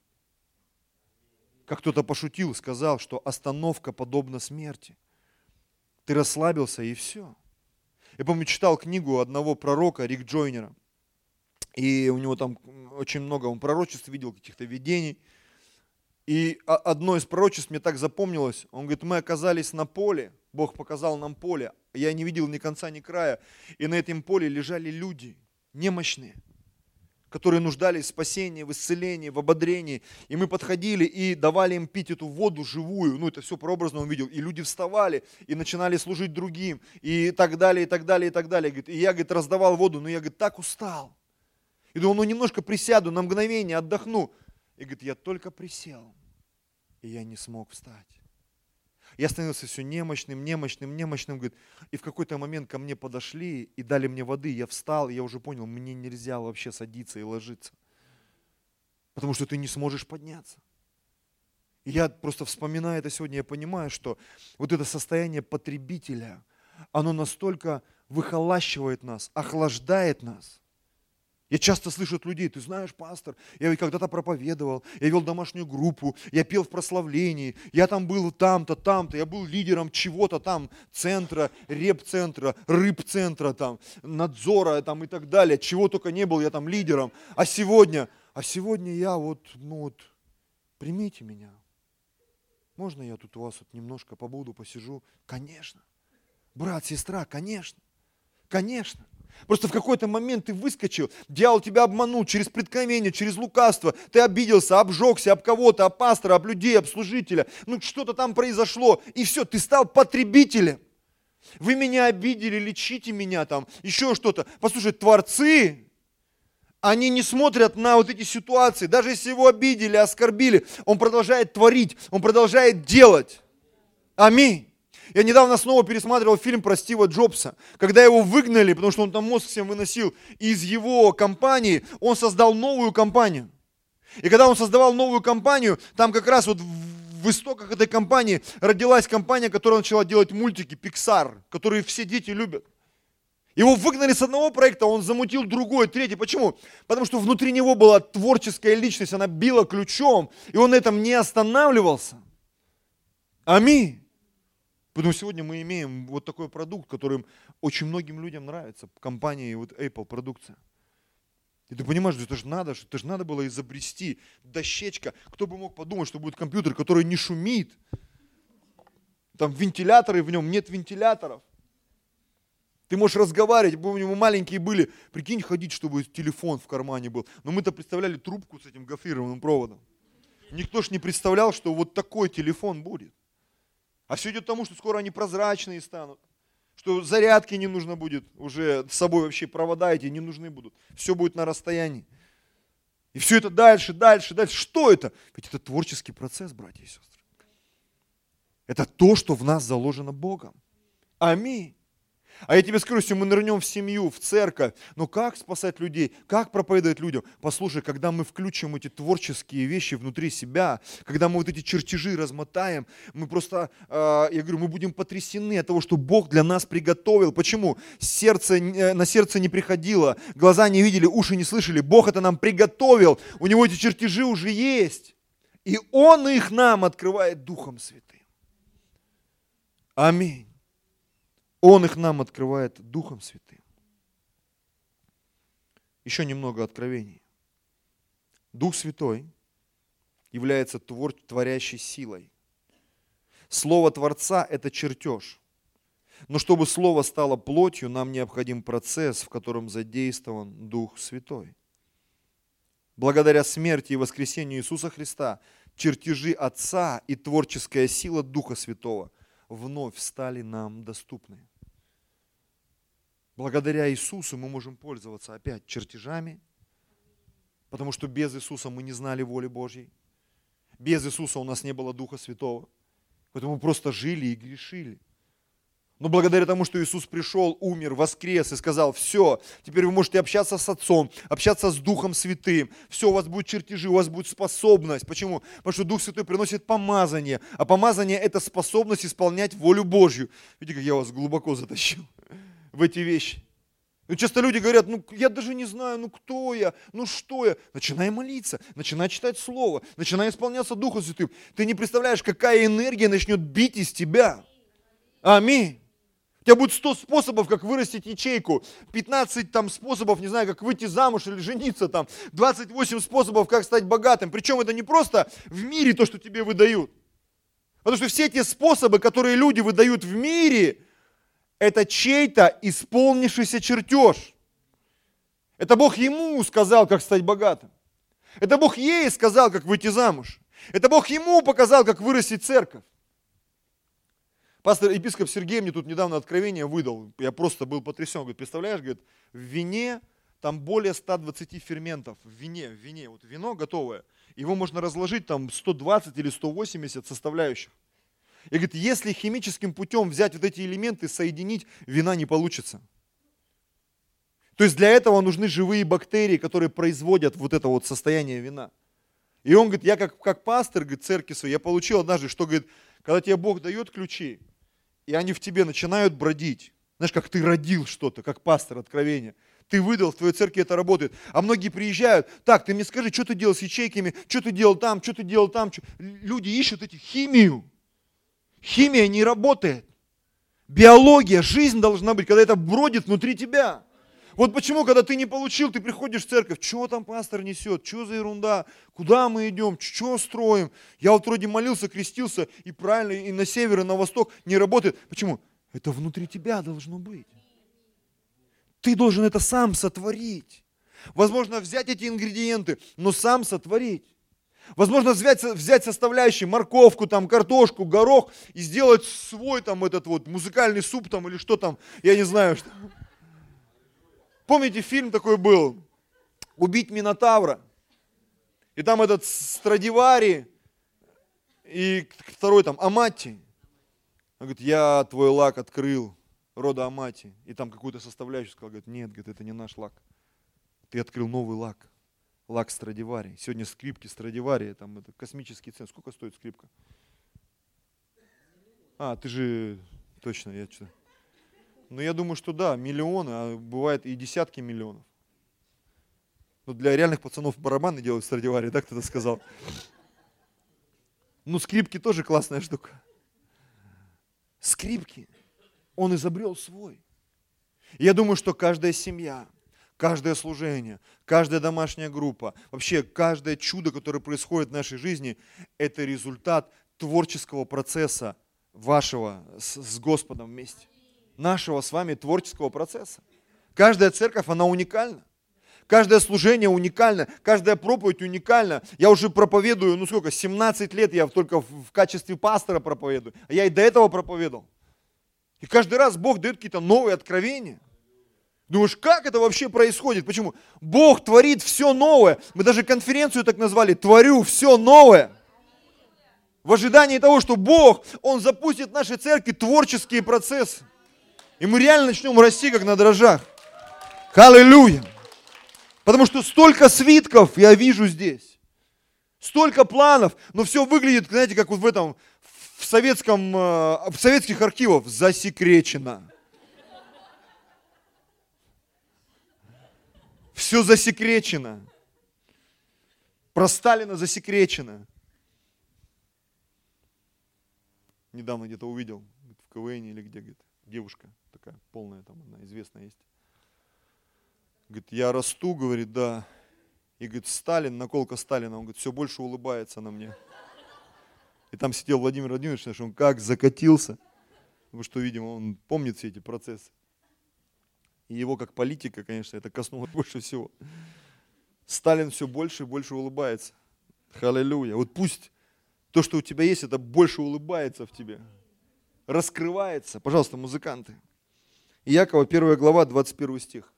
Как кто-то пошутил, сказал, что остановка подобна смерти. Ты расслабился и все. Я помню, читал книгу одного пророка, Рик Джойнера. И у него там очень много, он пророчеств видел, каких-то видений. И одно из пророчеств мне так запомнилось. Он говорит, мы оказались на поле, Бог показал нам поле. Я не видел ни конца, ни края. И на этом поле лежали люди, немощные, которые нуждались в спасении, в исцелении, в ободрении. И мы подходили и давали им пить эту воду живую. Ну, это все прообразно он видел. И люди вставали и начинали служить другим. И так далее, и так далее, и так далее. И я, говорит, раздавал воду, но я, говорит, так устал. И думал, ну немножко присяду, на мгновение отдохну. И говорит, я только присел, и я не смог встать. Я становился все немощным, немощным, немощным. Говорит, и в какой-то момент ко мне подошли и дали мне воды. Я встал, и я уже понял, мне нельзя вообще садиться и ложиться. Потому что ты не сможешь подняться. И я просто вспоминаю это сегодня, я понимаю, что вот это состояние потребителя, оно настолько выхолащивает нас, охлаждает нас, я часто слышу от людей, ты знаешь, пастор, я ведь когда-то проповедовал, я вел домашнюю группу, я пел в прославлении, я там был там-то, там-то, я был лидером чего-то там, центра, реп-центра, рыб-центра там, надзора там и так далее, чего только не был, я там лидером. А сегодня, а сегодня я вот, ну вот, примите меня. Можно я тут у вас вот немножко побуду, посижу? Конечно. Брат, сестра, конечно. Конечно. Просто в какой-то момент ты выскочил, дьявол тебя обманул через преткновение, через лукавство, ты обиделся, обжегся об кого-то, об пастора, об людей, об служителя, ну что-то там произошло, и все, ты стал потребителем. Вы меня обидели, лечите меня там, еще что-то. Послушай, творцы, они не смотрят на вот эти ситуации, даже если его обидели, оскорбили, он продолжает творить, он продолжает делать. Аминь. Я недавно снова пересматривал фильм про Стива Джобса. Когда его выгнали, потому что он там мозг всем выносил, из его компании он создал новую компанию. И когда он создавал новую компанию, там как раз вот в истоках этой компании родилась компания, которая начала делать мультики Pixar, которые все дети любят. Его выгнали с одного проекта, он замутил другой, третий. Почему? Потому что внутри него была творческая личность, она била ключом, и он на этом не останавливался. Аминь. Поэтому сегодня мы имеем вот такой продукт, который очень многим людям нравится, компании вот Apple продукция. И ты понимаешь, это же надо, это же надо было изобрести дощечка. Кто бы мог подумать, что будет компьютер, который не шумит. Там вентиляторы в нем, нет вентиляторов. Ты можешь разговаривать, помню, мы маленькие были, прикинь, ходить, чтобы телефон в кармане был. Но мы-то представляли трубку с этим гофрированным проводом. Никто ж не представлял, что вот такой телефон будет. А все идет к тому, что скоро они прозрачные станут, что зарядки не нужно будет уже с собой вообще, провода эти не нужны будут. Все будет на расстоянии. И все это дальше, дальше, дальше. Что это? Ведь это творческий процесс, братья и сестры. Это то, что в нас заложено Богом. Аминь. А я тебе скажу, если мы нырнем в семью, в церковь, ну как спасать людей, как проповедовать людям? Послушай, когда мы включим эти творческие вещи внутри себя, когда мы вот эти чертежи размотаем, мы просто, э, я говорю, мы будем потрясены от того, что Бог для нас приготовил. Почему? Сердце, э, на сердце не приходило, глаза не видели, уши не слышали. Бог это нам приготовил, у Него эти чертежи уже есть. И Он их нам открывает Духом Святым. Аминь. Он их нам открывает Духом Святым. Еще немного откровений. Дух Святой является твор, творящей силой. Слово Творца – это чертеж. Но чтобы Слово стало плотью, нам необходим процесс, в котором задействован Дух Святой. Благодаря смерти и воскресению Иисуса Христа чертежи Отца и творческая сила Духа Святого вновь стали нам доступны. Благодаря Иисусу мы можем пользоваться опять чертежами, потому что без Иисуса мы не знали воли Божьей. Без Иисуса у нас не было Духа Святого. Поэтому мы просто жили и грешили. Но благодаря тому, что Иисус пришел, умер, воскрес и сказал, все, теперь вы можете общаться с Отцом, общаться с Духом Святым, все, у вас будут чертежи, у вас будет способность. Почему? Потому что Дух Святой приносит помазание, а помазание – это способность исполнять волю Божью. Видите, как я вас глубоко затащил в эти вещи. И часто люди говорят, ну я даже не знаю, ну кто я, ну что я. Начинай молиться, начинай читать Слово, начинай исполняться Духом Святым. Ты не представляешь, какая энергия начнет бить из тебя. Аминь. У тебя будет 100 способов, как вырастить ячейку, 15 там способов, не знаю, как выйти замуж или жениться, там, 28 способов, как стать богатым. Причем это не просто в мире то, что тебе выдают. Потому что все те способы, которые люди выдают в мире, это чей-то исполнившийся чертеж. Это Бог ему сказал, как стать богатым. Это Бог ей сказал, как выйти замуж. Это Бог ему показал, как вырастить церковь. Пастор епископ Сергей мне тут недавно откровение выдал. Я просто был потрясен. Говорит, представляешь, говорит, в вине там более 120 ферментов. В вине, в вине. Вот вино готовое. Его можно разложить там 120 или 180 составляющих. И говорит, если химическим путем взять вот эти элементы, соединить, вина не получится. То есть для этого нужны живые бактерии, которые производят вот это вот состояние вина. И он говорит, я как, как пастор говорит, церкви своей, я получил однажды, что говорит, когда тебе Бог дает ключи, и они в тебе начинают бродить, знаешь, как ты родил что-то, как пастор откровения, ты выдал, в твоей церкви это работает. А многие приезжают, так, ты мне скажи, что ты делал с ячейками, что ты делал там, что ты делал там. Что... Люди ищут эти химию. Химия не работает. Биология, жизнь должна быть, когда это бродит внутри тебя. Вот почему, когда ты не получил, ты приходишь в церковь, что там пастор несет, что за ерунда, куда мы идем, что строим. Я вот вроде молился, крестился, и правильно, и на север, и на восток не работает. Почему? Это внутри тебя должно быть. Ты должен это сам сотворить. Возможно, взять эти ингредиенты, но сам сотворить. Возможно, взять, взять составляющие, морковку, там, картошку, горох и сделать свой там этот вот музыкальный суп там или что там, я не знаю. Что. Помните, фильм такой был, «Убить Минотавра». И там этот Страдивари и второй там Амати. Он говорит, я твой лак открыл, рода Амати. И там какую-то составляющую сказал, говорит, нет, говорит, это не наш лак. Ты открыл новый лак лак Страдивари. Сегодня скрипки Страдивари, там это космический цен. Сколько стоит скрипка? А, ты же, точно, я что Ну, я думаю, что да, миллионы, а бывает и десятки миллионов. Ну, для реальных пацанов барабаны делают Страдивари, да, кто-то сказал. Ну, скрипки тоже классная штука. Скрипки. Он изобрел свой. Я думаю, что каждая семья, каждое служение, каждая домашняя группа, вообще каждое чудо, которое происходит в нашей жизни, это результат творческого процесса вашего с, с Господом вместе. Нашего с вами творческого процесса. Каждая церковь, она уникальна. Каждое служение уникально, каждая проповедь уникальна. Я уже проповедую, ну сколько, 17 лет я только в качестве пастора проповедую. А я и до этого проповедовал. И каждый раз Бог дает какие-то новые откровения – Думаешь, как это вообще происходит? Почему? Бог творит все новое. Мы даже конференцию так назвали, творю все новое. В ожидании того, что Бог, Он запустит в нашей церкви творческие процессы. И мы реально начнем расти, как на дрожжах. Аллилуйя! Потому что столько свитков я вижу здесь. Столько планов, но все выглядит, знаете, как вот в этом, в, советском, э, в советских архивах засекречено. Все засекречено. Про Сталина засекречено. Недавно где-то увидел, в КВН или где, говорит, девушка такая полная, там одна известная есть. Говорит, я расту, говорит, да. И говорит, Сталин, наколка Сталина, он говорит, все больше улыбается на мне. И там сидел Владимир Владимирович, что он как закатился, потому что, видимо, он помнит все эти процессы. И его как политика, конечно, это коснулось больше всего. Сталин все больше и больше улыбается. Халилюя. Вот пусть то, что у тебя есть, это больше улыбается в тебе. Раскрывается. Пожалуйста, музыканты. Иакова, 1 глава, 21 стих.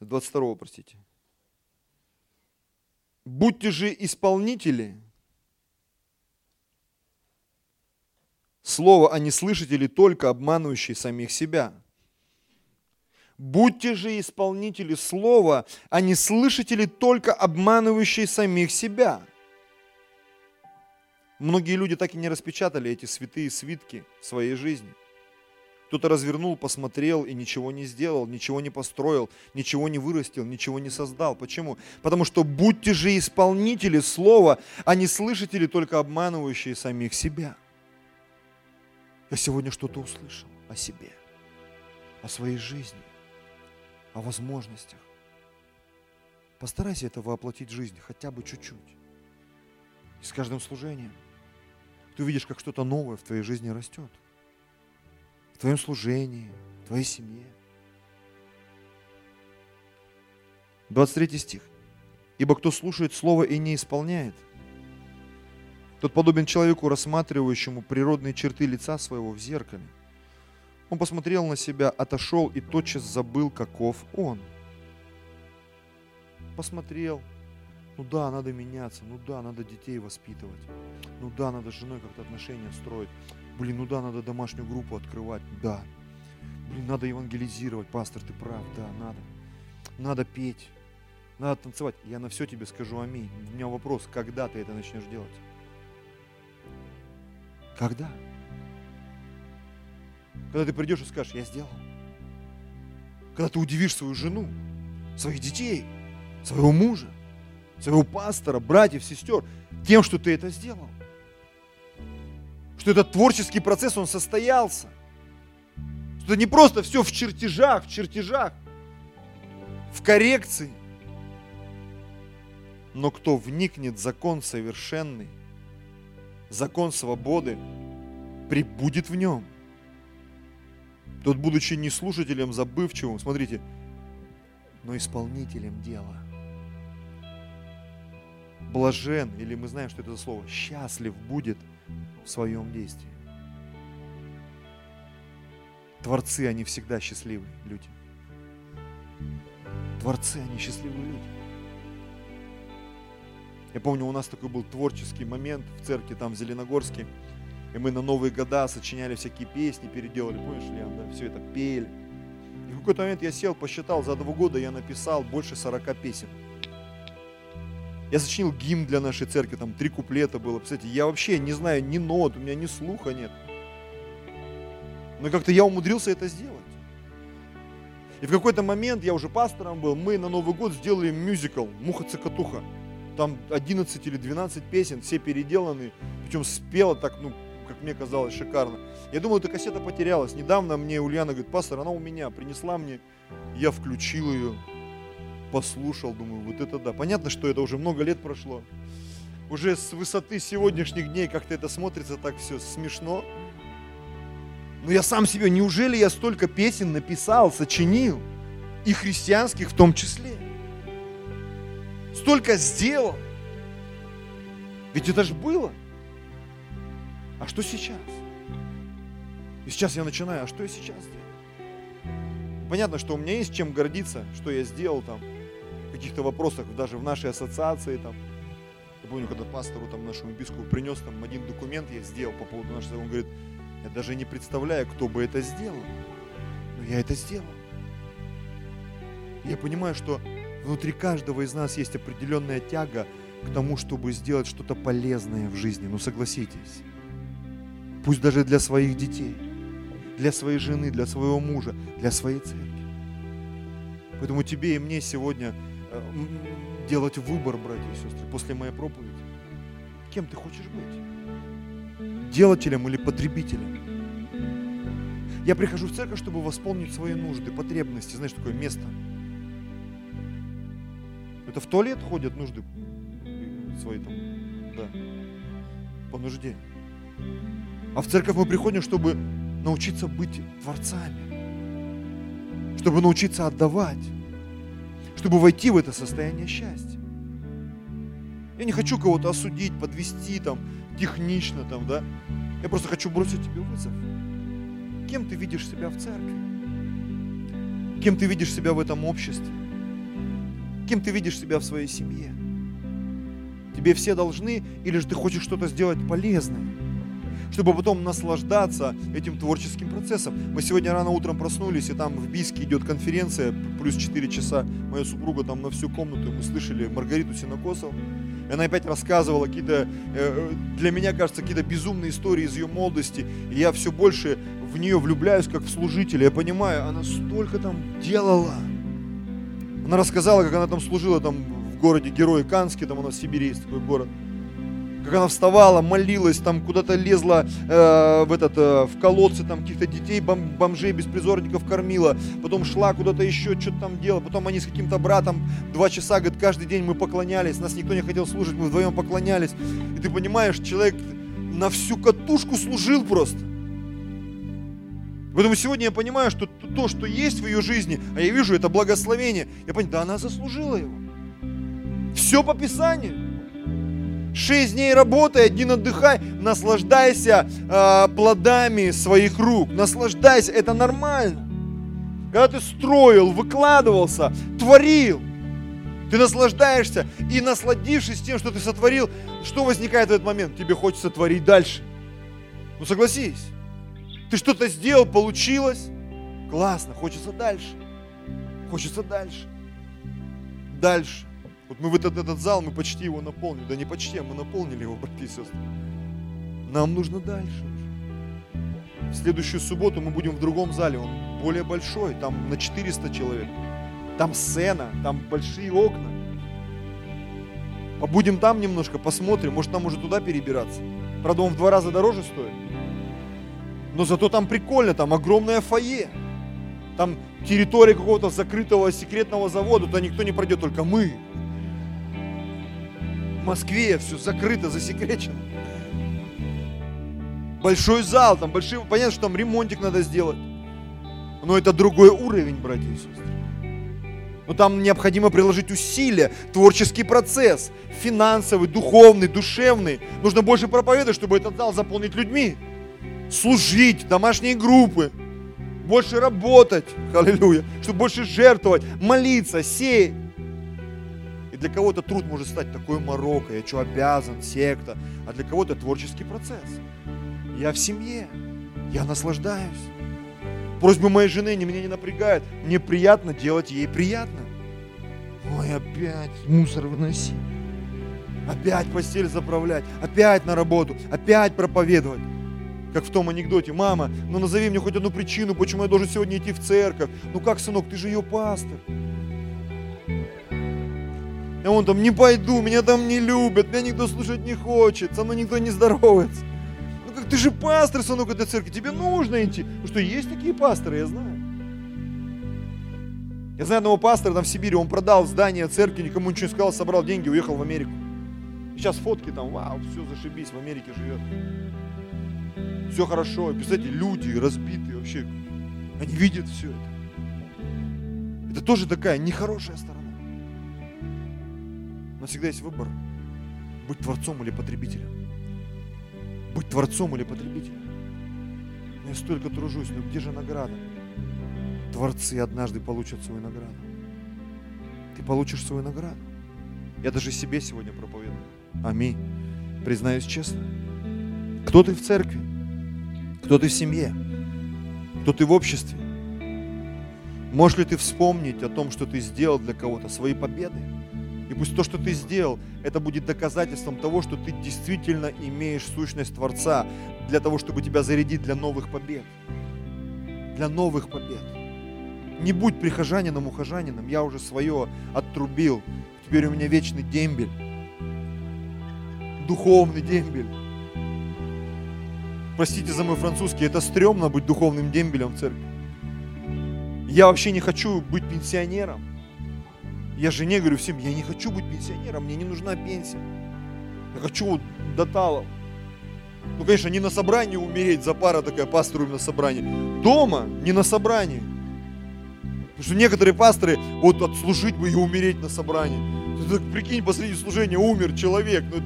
22, простите. Будьте же исполнители слова, а не слышатели только обманывающие самих себя. Будьте же исполнители слова, а не слышатели только обманывающие самих себя. Многие люди так и не распечатали эти святые свитки в своей жизни. Кто-то развернул, посмотрел и ничего не сделал, ничего не построил, ничего не вырастил, ничего не создал. Почему? Потому что будьте же исполнители слова, а не слышатели, только обманывающие самих себя. Я сегодня что-то услышал о себе, о своей жизни, о возможностях. Постарайся это воплотить в жизнь хотя бы чуть-чуть. И с каждым служением – ты увидишь, как что-то новое в твоей жизни растет. В твоем служении, в твоей семье. 23 стих. Ибо кто слушает Слово и не исполняет, тот подобен человеку, рассматривающему природные черты лица своего в зеркале. Он посмотрел на себя, отошел и тотчас забыл, каков он. Посмотрел, ну да, надо меняться, ну да, надо детей воспитывать, ну да, надо с женой как-то отношения строить, блин, ну да, надо домашнюю группу открывать, да, блин, надо евангелизировать, пастор, ты прав, да, надо, надо петь, надо танцевать. Я на все тебе скажу аминь. У меня вопрос, когда ты это начнешь делать? Когда? Когда ты придешь и скажешь, я сделал. Когда ты удивишь свою жену, своих детей, своего мужа, своего пастора, братьев, сестер, тем, что ты это сделал. Что этот творческий процесс, он состоялся. Что это не просто все в чертежах, в чертежах, в коррекции. Но кто вникнет в закон совершенный, закон свободы, прибудет в нем. Тот, будучи не слушателем забывчивым, смотрите, но исполнителем дела блажен, или мы знаем, что это за слово, счастлив будет в своем действии. Творцы, они всегда счастливые люди. Творцы, они счастливые люди. Я помню, у нас такой был творческий момент в церкви там в Зеленогорске. И мы на Новые года сочиняли всякие песни, переделали. Помнишь, Лиан, да, все это пели. И в какой-то момент я сел, посчитал, за два года я написал больше 40 песен. Я сочинил гимн для нашей церкви, там три куплета было. Кстати, я вообще не знаю ни нот, у меня ни слуха нет. Но как-то я умудрился это сделать. И в какой-то момент, я уже пастором был, мы на Новый год сделали мюзикл «Муха-цикатуха». Там 11 или 12 песен, все переделаны, причем спело так, ну, как мне казалось, шикарно. Я думал, эта кассета потерялась. Недавно мне Ульяна говорит, пастор, она у меня, принесла мне, я включил ее, послушал, думаю, вот это да. Понятно, что это уже много лет прошло. Уже с высоты сегодняшних дней как-то это смотрится так все смешно. Но я сам себе, неужели я столько песен написал, сочинил? И христианских в том числе. Столько сделал. Ведь это же было. А что сейчас? И сейчас я начинаю, а что я сейчас делаю? Понятно, что у меня есть чем гордиться, что я сделал там, каких-то вопросах, даже в нашей ассоциации, там, Я помню, когда пастору там нашему биску принес там один документ, я сделал по поводу нашего, он говорит, я даже не представляю, кто бы это сделал, но я это сделал. Я понимаю, что внутри каждого из нас есть определенная тяга к тому, чтобы сделать что-то полезное в жизни. Ну согласитесь. Пусть даже для своих детей, для своей жены, для своего мужа, для своей церкви. Поэтому тебе и мне сегодня э, делать выбор, братья и сестры, после моей проповеди. Кем ты хочешь быть? Делателем или потребителем? Я прихожу в церковь, чтобы восполнить свои нужды, потребности. Знаешь, такое место. Это в туалет ходят нужды свои там, да, по нужде. А в церковь мы приходим, чтобы научиться быть творцами, чтобы научиться отдавать, чтобы войти в это состояние счастья. Я не хочу кого-то осудить, подвести там, технично там, да. Я просто хочу бросить тебе вызов. Кем ты видишь себя в церкви? Кем ты видишь себя в этом обществе? Кем ты видишь себя в своей семье? Тебе все должны, или же ты хочешь что-то сделать полезное? чтобы потом наслаждаться этим творческим процессом. Мы сегодня рано утром проснулись, и там в Биске идет конференция, плюс 4 часа. Моя супруга там на всю комнату, мы слышали Маргариту Синокосов. И она опять рассказывала какие-то, э, для меня кажется, какие-то безумные истории из ее молодости. И я все больше в нее влюбляюсь, как в служителя. Я понимаю, она столько там делала. Она рассказала, как она там служила там в городе Герой Канске, там у нас в Сибири есть такой город как она вставала, молилась, там куда-то лезла э, в, этот, э, в колодцы, там каких-то детей, бом, бомжей, беспризорников кормила, потом шла куда-то еще, что-то там делала, потом они с каким-то братом два часа, говорит, каждый день мы поклонялись, нас никто не хотел служить, мы вдвоем поклонялись. И ты понимаешь, человек на всю катушку служил просто. Поэтому сегодня я понимаю, что то, что есть в ее жизни, а я вижу это благословение, я понимаю, да она заслужила его. Все по Писанию. Шесть дней работай, один отдыхай, наслаждайся э, плодами своих рук, наслаждайся, это нормально. Когда ты строил, выкладывался, творил, ты наслаждаешься и насладившись тем, что ты сотворил, что возникает в этот момент? Тебе хочется творить дальше. Ну согласись, ты что-то сделал, получилось, классно, хочется дальше, хочется дальше, дальше. Вот мы в этот, этот зал, мы почти его наполнили. Да не почти, а мы наполнили его, братья и сестры. Нам нужно дальше уже. В следующую субботу мы будем в другом зале. Он более большой, там на 400 человек. Там сцена, там большие окна. Побудем там немножко, посмотрим. Может, нам уже туда перебираться. Правда, он в два раза дороже стоит. Но зато там прикольно, там огромное фойе. Там территория какого-то закрытого секретного завода, туда никто не пройдет, только мы. Москве все закрыто, засекречено. Большой зал, там большие, понятно, что там ремонтик надо сделать. Но это другой уровень, братья и сестры. Но там необходимо приложить усилия, творческий процесс, финансовый, духовный, душевный. Нужно больше проповедовать, чтобы этот зал заполнить людьми. Служить, домашние группы, больше работать, аллилуйя, чтобы больше жертвовать, молиться, сеять. И для кого-то труд может стать такой морока, я что, обязан, секта, а для кого-то творческий процесс. Я в семье, я наслаждаюсь. Просьбы моей жены меня не напрягают, мне приятно делать ей приятно. Ой, опять мусор выносить, опять постель заправлять, опять на работу, опять проповедовать. Как в том анекдоте, мама, ну назови мне хоть одну причину, почему я должен сегодня идти в церковь. Ну как, сынок, ты же ее пастор. И он там, не пойду, меня там не любят, меня никто слушать не хочет, со мной никто не здоровается. Ну как, ты же пастор, сынок, этой церкви, тебе нужно идти. Ну что, есть такие пасторы, я знаю. Я знаю одного пастора там в Сибири, он продал здание церкви, никому ничего не сказал, собрал деньги, уехал в Америку. сейчас фотки там, вау, все, зашибись, в Америке живет. Все хорошо. Представляете, люди разбитые вообще, они видят все это. Это тоже такая нехорошая сторона. Но всегда есть выбор. Быть творцом или потребителем. Быть творцом или потребителем. Я столько тружусь, но где же награда? Творцы однажды получат свою награду. Ты получишь свою награду. Я даже себе сегодня проповедую. Аминь. Признаюсь честно. Кто ты в церкви? Кто ты в семье? Кто ты в обществе? Можешь ли ты вспомнить о том, что ты сделал для кого-то, свои победы? И пусть то, что ты сделал, это будет доказательством того, что ты действительно имеешь сущность Творца для того, чтобы тебя зарядить для новых побед. Для новых побед. Не будь прихожанином, ухожанином. Я уже свое оттрубил. Теперь у меня вечный дембель. Духовный дембель. Простите за мой французский, это стрёмно быть духовным дембелем в церкви. Я вообще не хочу быть пенсионером. Я жене говорю всем, я не хочу быть пенсионером, мне не нужна пенсия. Я хочу вот до талов. Ну, конечно, не на собрании умереть, за пара такая, пастору на собрании. Дома, не на собрании. Потому что некоторые пасторы, вот отслужить бы и умереть на собрании. Ты так прикинь, посреди служения умер человек. Ну,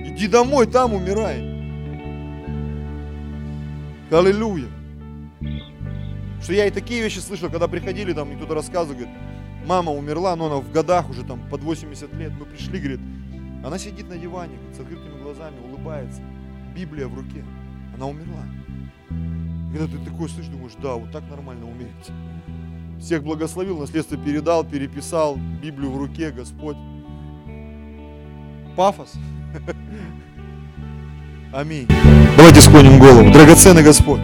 иди домой, там умирай. Аллилуйя. Что я и такие вещи слышал, когда приходили, там, и кто-то рассказывает, мама умерла, но она в годах уже там под 80 лет. Мы пришли, говорит, она сидит на диване с открытыми глазами, улыбается, Библия в руке. Она умерла. Когда ты такой слышишь, думаешь, да, вот так нормально умереть. Всех благословил, наследство передал, переписал, Библию в руке, Господь. Пафос. Аминь. Давайте склоним голову. Драгоценный Господь.